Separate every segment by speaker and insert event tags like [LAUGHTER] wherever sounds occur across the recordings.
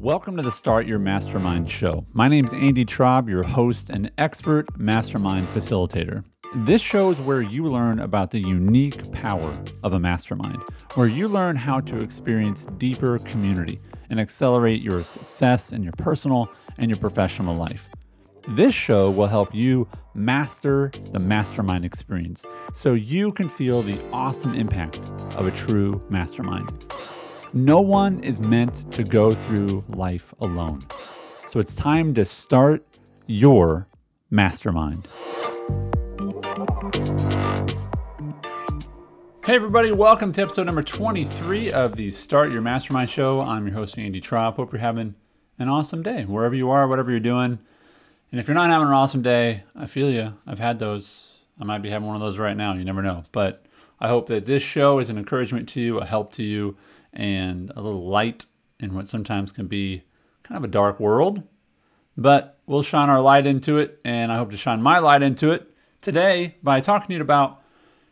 Speaker 1: Welcome to the Start Your Mastermind show. My name is Andy Traub, your host and expert mastermind facilitator. This show is where you learn about the unique power of a mastermind, where you learn how to experience deeper community and accelerate your success in your personal and your professional life. This show will help you master the mastermind experience so you can feel the awesome impact of a true mastermind. No one is meant to go through life alone. So it's time to start your mastermind. Hey, everybody, welcome to episode number 23 of the Start Your Mastermind Show. I'm your host, Andy Traub. Hope you're having an awesome day wherever you are, whatever you're doing. And if you're not having an awesome day, I feel you. I've had those. I might be having one of those right now. You never know. But I hope that this show is an encouragement to you, a help to you, and a little light in what sometimes can be kind of a dark world. But we'll shine our light into it, and I hope to shine my light into it today by talking to you about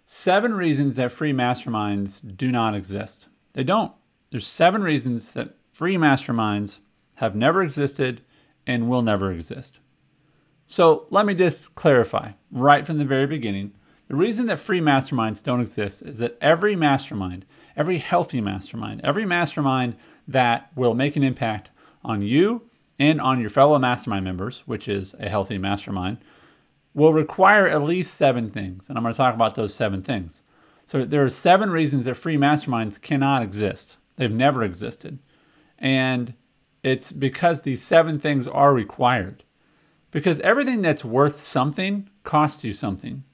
Speaker 1: seven reasons that free masterminds do not exist. They don't. There's seven reasons that free masterminds have never existed and will never exist. So let me just clarify right from the very beginning. The reason that free masterminds don't exist is that every mastermind every healthy mastermind, every mastermind that will make an impact on you and on your fellow mastermind members, which is a healthy mastermind, will require at least seven things. And I'm going to talk about those seven things. So there are seven reasons that free masterminds cannot exist. They've never existed. And it's because these seven things are required. Because everything that's worth something costs you something.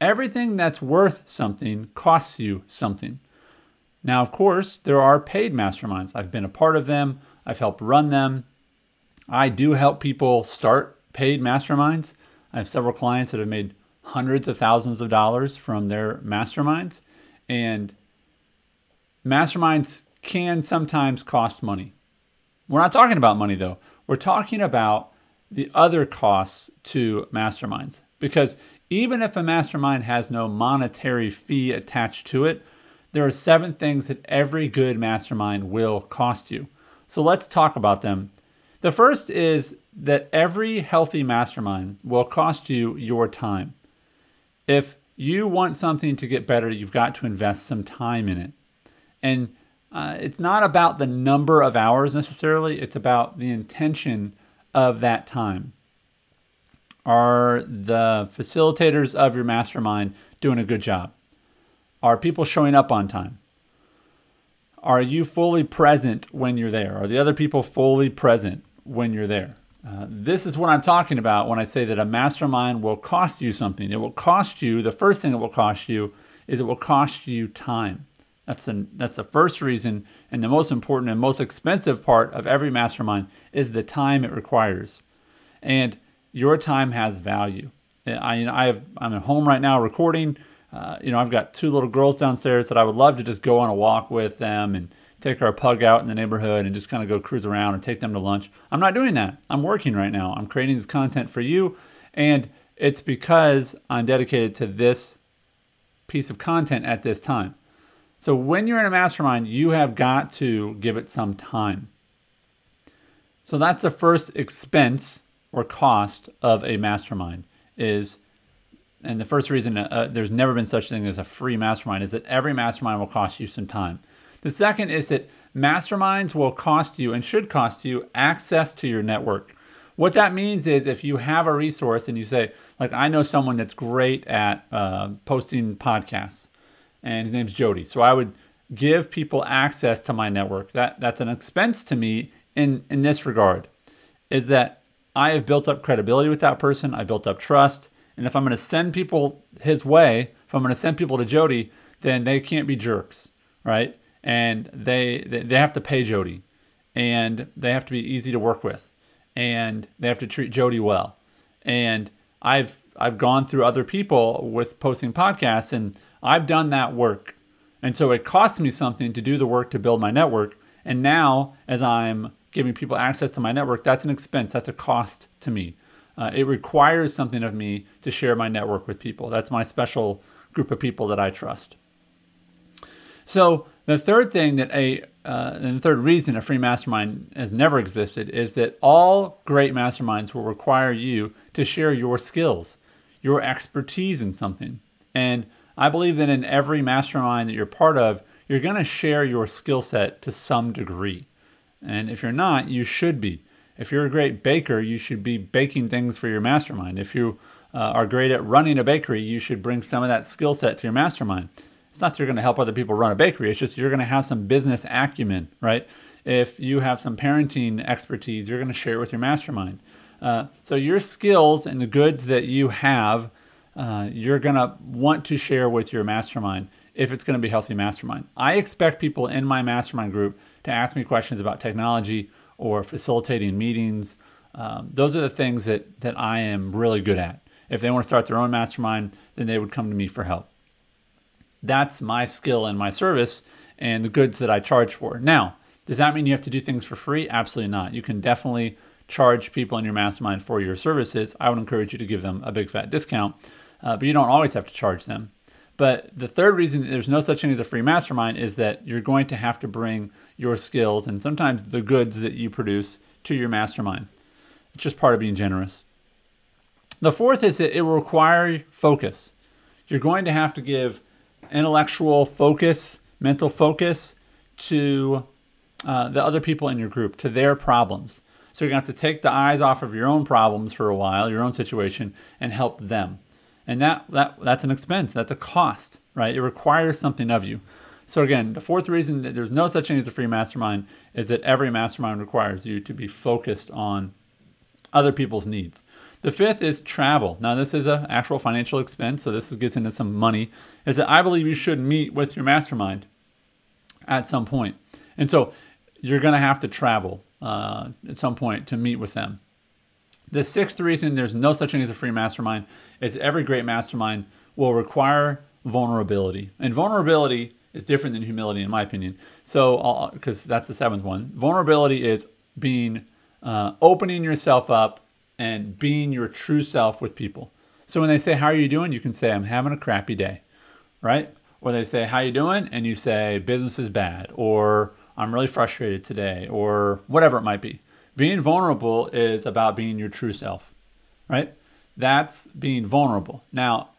Speaker 1: Everything that's worth something costs you something. Now, of course, there are paid masterminds. I've been a part of them, I've helped run them. I do help people start paid masterminds. I have several clients that have made hundreds of thousands of dollars from their masterminds. And masterminds can sometimes cost money. We're not talking about money though. We're talking about the other costs to masterminds. Because even if a mastermind has no monetary fee attached to it, there are seven things that every good mastermind will cost you. So let's talk about them. The first is that every healthy mastermind will cost you your time. If you want something to get better, you've got to invest some time in it. And uh, it's not about the number of hours necessarily, it's about the intention of that time. Are the facilitators of your mastermind doing a good job? Are people showing up on time? Are you fully present when you're there? Are the other people fully present when you're there? Uh, this is what I'm talking about when I say that a mastermind will cost you something. It will cost you, the first thing it will cost you is it will cost you time. That's, the that's the first reason, and the most important and most expensive part of every mastermind is the time it requires. And your time has value. I, I have, I'm at home right now recording. Uh, you know, I've got two little girls downstairs that I would love to just go on a walk with them and take our pug out in the neighborhood and just kind of go cruise around and take them to lunch. I'm not doing that. I'm working right now. I'm creating this content for you. And it's because I'm dedicated to this piece of content at this time. So when you're in a mastermind, you have got to give it some time. So that's the first expense or cost of a mastermind is and the first reason uh, uh, there's never been such a thing as a free mastermind is that every mastermind will cost you some time. The second is that masterminds will cost you and should cost you access to your network. What that means is if you have a resource and you say, like, I know someone that's great at uh, posting podcasts, and his name's Jody. So I would give people access to my network. That that's an expense to me in in this regard, is that I have built up credibility with that person. I built up trust. And if I'm going to send people his way, if I'm going to send people to Jody, then they can't be jerks, right? And they they have to pay Jody, and they have to be easy to work with, and they have to treat Jody well. And I've I've gone through other people with posting podcasts, and I've done that work, and so it costs me something to do the work to build my network. And now, as I'm giving people access to my network, that's an expense. That's a cost to me. Uh, it requires something of me to share my network with people. That's my special group of people that I trust. So the third thing that a uh, and the third reason a free mastermind has never existed is that all great masterminds will require you to share your skills, your expertise in something. And I believe that in every mastermind that you're part of, you're going to share your skill set to some degree. And if you're not, you should be. If you're a great baker, you should be baking things for your mastermind. If you uh, are great at running a bakery, you should bring some of that skill set to your mastermind. It's not that you're going to help other people run a bakery, it's just you're going to have some business acumen, right? If you have some parenting expertise, you're going to share it with your mastermind. Uh, so your skills and the goods that you have, uh, you're going to want to share with your mastermind if it's going to be healthy mastermind. I expect people in my mastermind group to ask me questions about technology or facilitating meetings. Um, those are the things that that I am really good at. If they want to start their own mastermind, then they would come to me for help. That's my skill and my service and the goods that I charge for. Now, does that mean you have to do things for free? Absolutely not. You can definitely charge people in your mastermind for your services. I would encourage you to give them a big fat discount, uh, but you don't always have to charge them. But the third reason there's no such thing as a free mastermind is that you're going to have to bring your skills and sometimes the goods that you produce to your mastermind. It's just part of being generous. The fourth is that it will require focus. You're going to have to give intellectual focus, mental focus to uh, the other people in your group, to their problems. So you're going to have to take the eyes off of your own problems for a while, your own situation, and help them and that, that that's an expense. That's a cost right? It requires something of you. So again the fourth reason that there's no such thing as a free mastermind is that every mastermind requires you to be focused on other people's needs. The fifth is travel. Now this is an actual financial expense so this gets into some money is that i believe you should meet with your mastermind at some point. And so you're going to have to travel uh, at some point to meet with them the sixth reason there's no such thing as a free mastermind is every great mastermind will require vulnerability. And vulnerability is different than humility, in my opinion. So, because that's the seventh one. Vulnerability is being uh, opening yourself up and being your true self with people. So when they say, "How are you doing?" you can say, "I'm having a crappy day," right? Or they say, "How are you doing?" and you say, "Business is bad," or "I'm really frustrated today," or whatever it might be. Being vulnerable is about being your true self, right? That's being vulnerable. Now,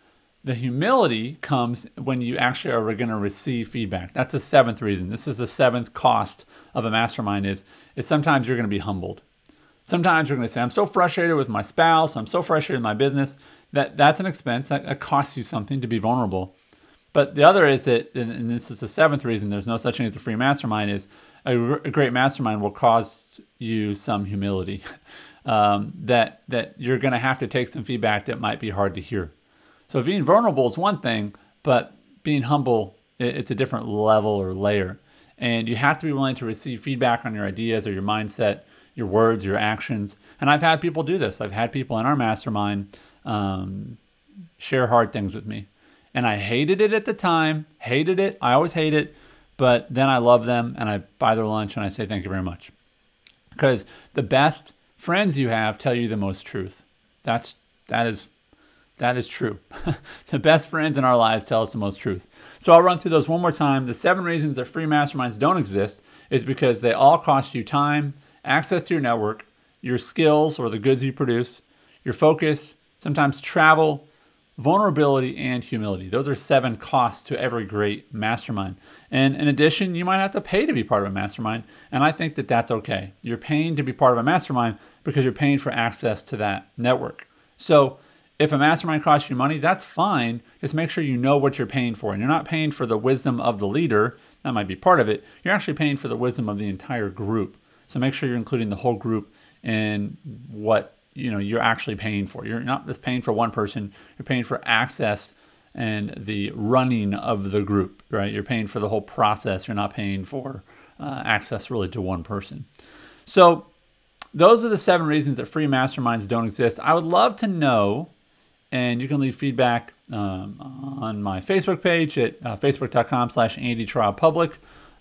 Speaker 1: the humility comes when you actually are going to receive feedback. That's the seventh reason. This is the seventh cost of a mastermind is, is sometimes you're going to be humbled. Sometimes you're going to say, I'm so frustrated with my spouse. I'm so frustrated with my business. That, that's an expense. That, that costs you something to be vulnerable. But the other is that, and this is the seventh reason, there's no such thing as a free mastermind, is a, a great mastermind will cost you some humility. [LAUGHS] um, that that you're going to have to take some feedback that might be hard to hear. So being vulnerable is one thing, but being humble it's a different level or layer. And you have to be willing to receive feedback on your ideas or your mindset, your words, your actions. And I've had people do this. I've had people in our mastermind um, share hard things with me. And I hated it at the time, hated it. I always hate it. But then I love them and I buy their lunch and I say thank you very much. Because the best friends you have tell you the most truth. That's that is that is true. [LAUGHS] the best friends in our lives tell us the most truth. So I'll run through those one more time. The seven reasons that free masterminds don't exist is because they all cost you time, access to your network, your skills or the goods you produce, your focus, sometimes travel, vulnerability, and humility. Those are seven costs to every great mastermind. And in addition, you might have to pay to be part of a mastermind. And I think that that's okay. You're paying to be part of a mastermind because you're paying for access to that network. So if a mastermind costs you money, that's fine. Just make sure you know what you're paying for. And you're not paying for the wisdom of the leader, that might be part of it. You're actually paying for the wisdom of the entire group. So make sure you're including the whole group in what you know you're actually paying for. You're not just paying for one person, you're paying for access and the running of the group, right? You're paying for the whole process. You're not paying for uh, access really to one person. So, those are the seven reasons that free masterminds don't exist. I would love to know, and you can leave feedback um, on my Facebook page at uh, facebook.com slash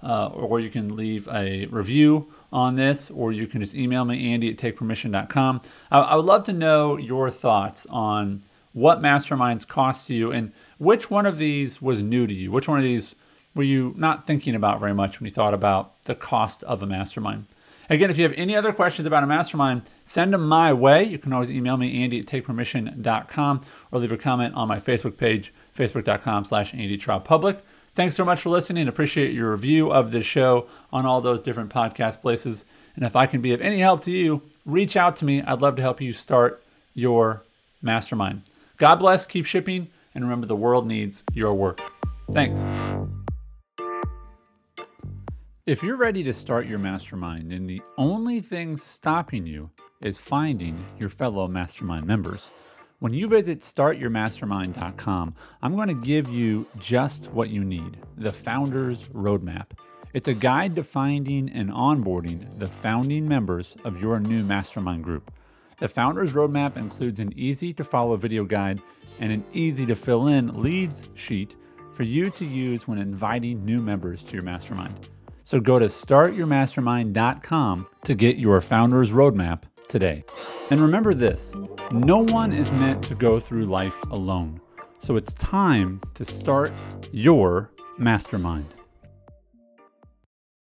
Speaker 1: uh, or you can leave a review on this, or you can just email me, Andy at takepermission.com. I, I would love to know your thoughts on what masterminds cost you and which one of these was new to you? Which one of these were you not thinking about very much when you thought about the cost of a mastermind? Again, if you have any other questions about a mastermind, send them my way. You can always email me, andy at takepermission.com, or leave a comment on my Facebook page, facebook.com slash Andy Public. Thanks so much for listening. Appreciate your review of this show on all those different podcast places. And if I can be of any help to you, reach out to me. I'd love to help you start your mastermind. God bless, keep shipping, and remember the world needs your work. Thanks. If you're ready to start your mastermind, then the only thing stopping you is finding your fellow mastermind members. When you visit startyourmastermind.com, I'm going to give you just what you need the Founders Roadmap. It's a guide to finding and onboarding the founding members of your new mastermind group. The Founders Roadmap includes an easy to follow video guide and an easy to fill in leads sheet for you to use when inviting new members to your mastermind. So go to startyourmastermind.com to get your Founders Roadmap today. And remember this no one is meant to go through life alone. So it's time to start your mastermind.